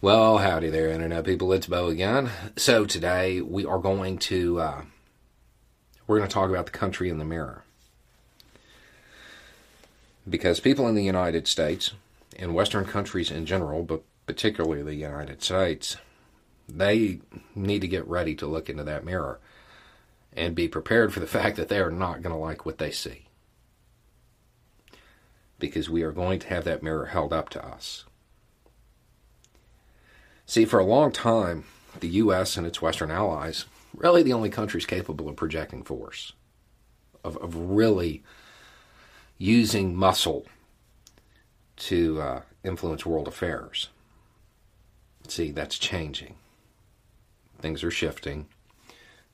Well, howdy there, Internet people. It's Beau again. So, today we are going to. Uh, we're going to talk about the country in the mirror. Because people in the United States, and Western countries in general, but particularly the United States, they need to get ready to look into that mirror and be prepared for the fact that they are not going to like what they see. Because we are going to have that mirror held up to us. See, for a long time, the U.S. and its Western allies, really the only countries capable of projecting force, of, of really using muscle to uh, influence world affairs. See, that's changing. Things are shifting,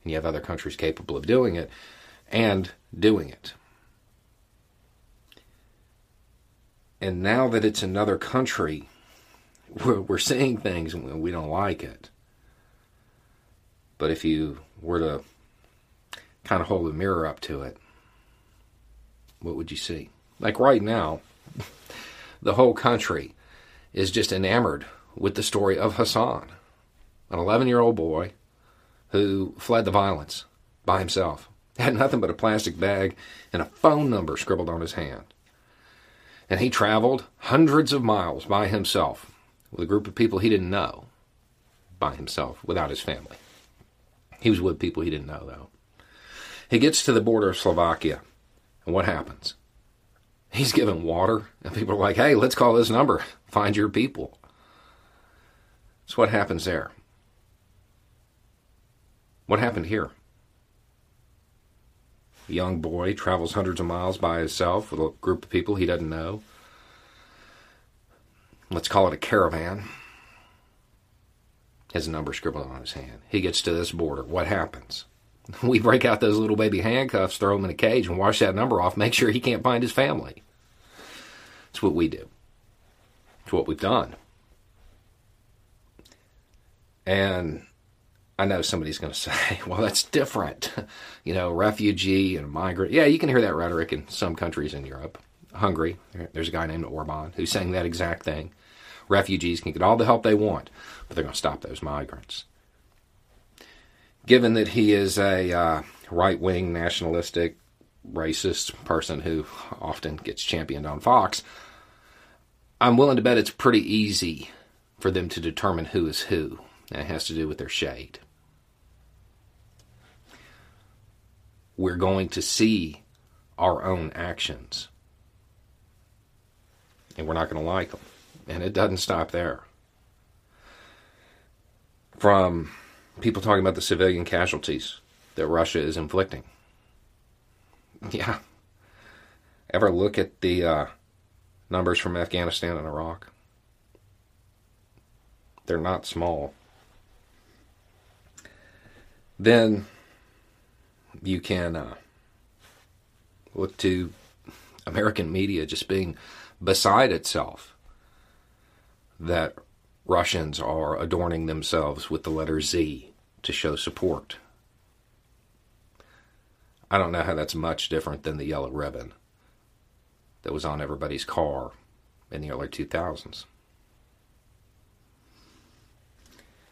and you have other countries capable of doing it and doing it. And now that it's another country we're, we're seeing things and we don't like it. But if you were to kind of hold a mirror up to it, what would you see? Like right now, the whole country is just enamored with the story of Hassan, an 11 year old boy who fled the violence by himself, had nothing but a plastic bag and a phone number scribbled on his hand. And he traveled hundreds of miles by himself with a group of people he didn't know by himself without his family. He was with people he didn't know, though. He gets to the border of Slovakia, and what happens? He's given water, and people are like, hey, let's call this number. Find your people. So, what happens there. What happened here? A young boy travels hundreds of miles by himself with a group of people he doesn't know let's call it a caravan, has a number scribbled on his hand. He gets to this border. What happens? We break out those little baby handcuffs, throw him in a cage, and wash that number off, make sure he can't find his family. That's what we do. It's what we've done. And I know somebody's going to say, well, that's different. You know, refugee and migrant. Yeah, you can hear that rhetoric in some countries in Europe. Hungary. There's a guy named Orban who's saying that exact thing. Refugees can get all the help they want, but they're going to stop those migrants. Given that he is a uh, right wing, nationalistic, racist person who often gets championed on Fox, I'm willing to bet it's pretty easy for them to determine who is who. And it has to do with their shade. We're going to see our own actions and we're not going to like them. And it doesn't stop there. From people talking about the civilian casualties that Russia is inflicting. Yeah. Ever look at the uh, numbers from Afghanistan and Iraq? They're not small. Then you can uh, look to American media just being beside itself that Russians are adorning themselves with the letter Z to show support. I don't know how that's much different than the yellow ribbon that was on everybody's car in the early 2000s.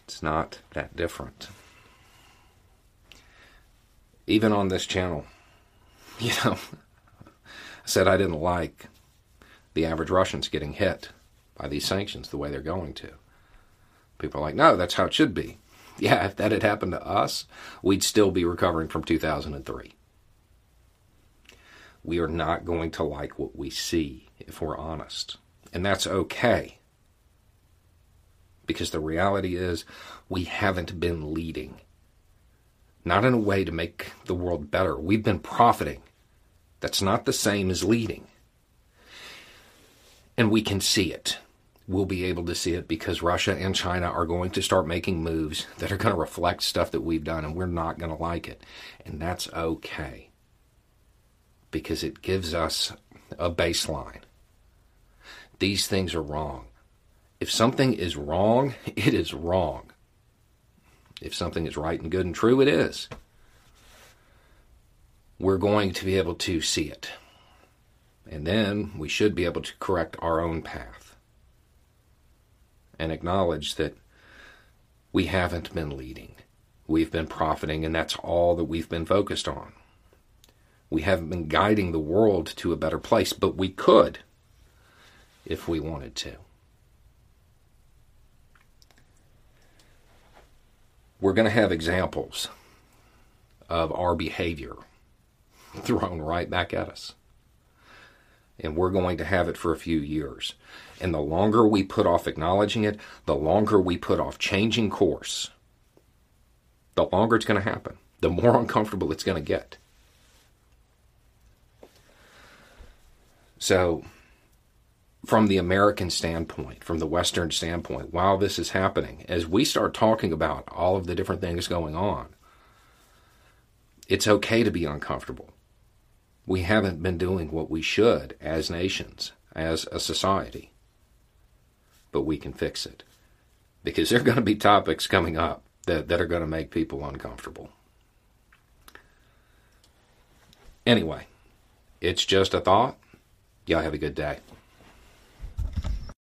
It's not that different. Even on this channel, you know, I said I didn't like the average Russian's getting hit by these sanctions the way they're going to. People are like, no, that's how it should be. Yeah, if that had happened to us, we'd still be recovering from 2003. We are not going to like what we see if we're honest. And that's okay. Because the reality is, we haven't been leading. Not in a way to make the world better. We've been profiting. That's not the same as leading and we can see it. We'll be able to see it because Russia and China are going to start making moves that are going to reflect stuff that we've done, and we're not going to like it. And that's okay because it gives us a baseline. These things are wrong. If something is wrong, it is wrong. If something is right and good and true, it is. We're going to be able to see it. And then we should be able to correct our own path. and acknowledge that we haven't been leading. We've been profiting, and that's all that we've been focused on. We haven't been guiding the world to a better place, but we could if we wanted to. We're going to have examples of our behavior thrown right back at us. And we're going to have it for a few years. And the longer we put off acknowledging it, the longer we put off changing course, the longer it's going to happen, the more uncomfortable it's going to get. So, from the American standpoint, from the Western standpoint, while this is happening, as we start talking about all of the different things going on, it's okay to be uncomfortable. We haven't been doing what we should as nations, as a society, but we can fix it. Because there are going to be topics coming up that, that are going to make people uncomfortable. Anyway, it's just a thought. Y'all have a good day.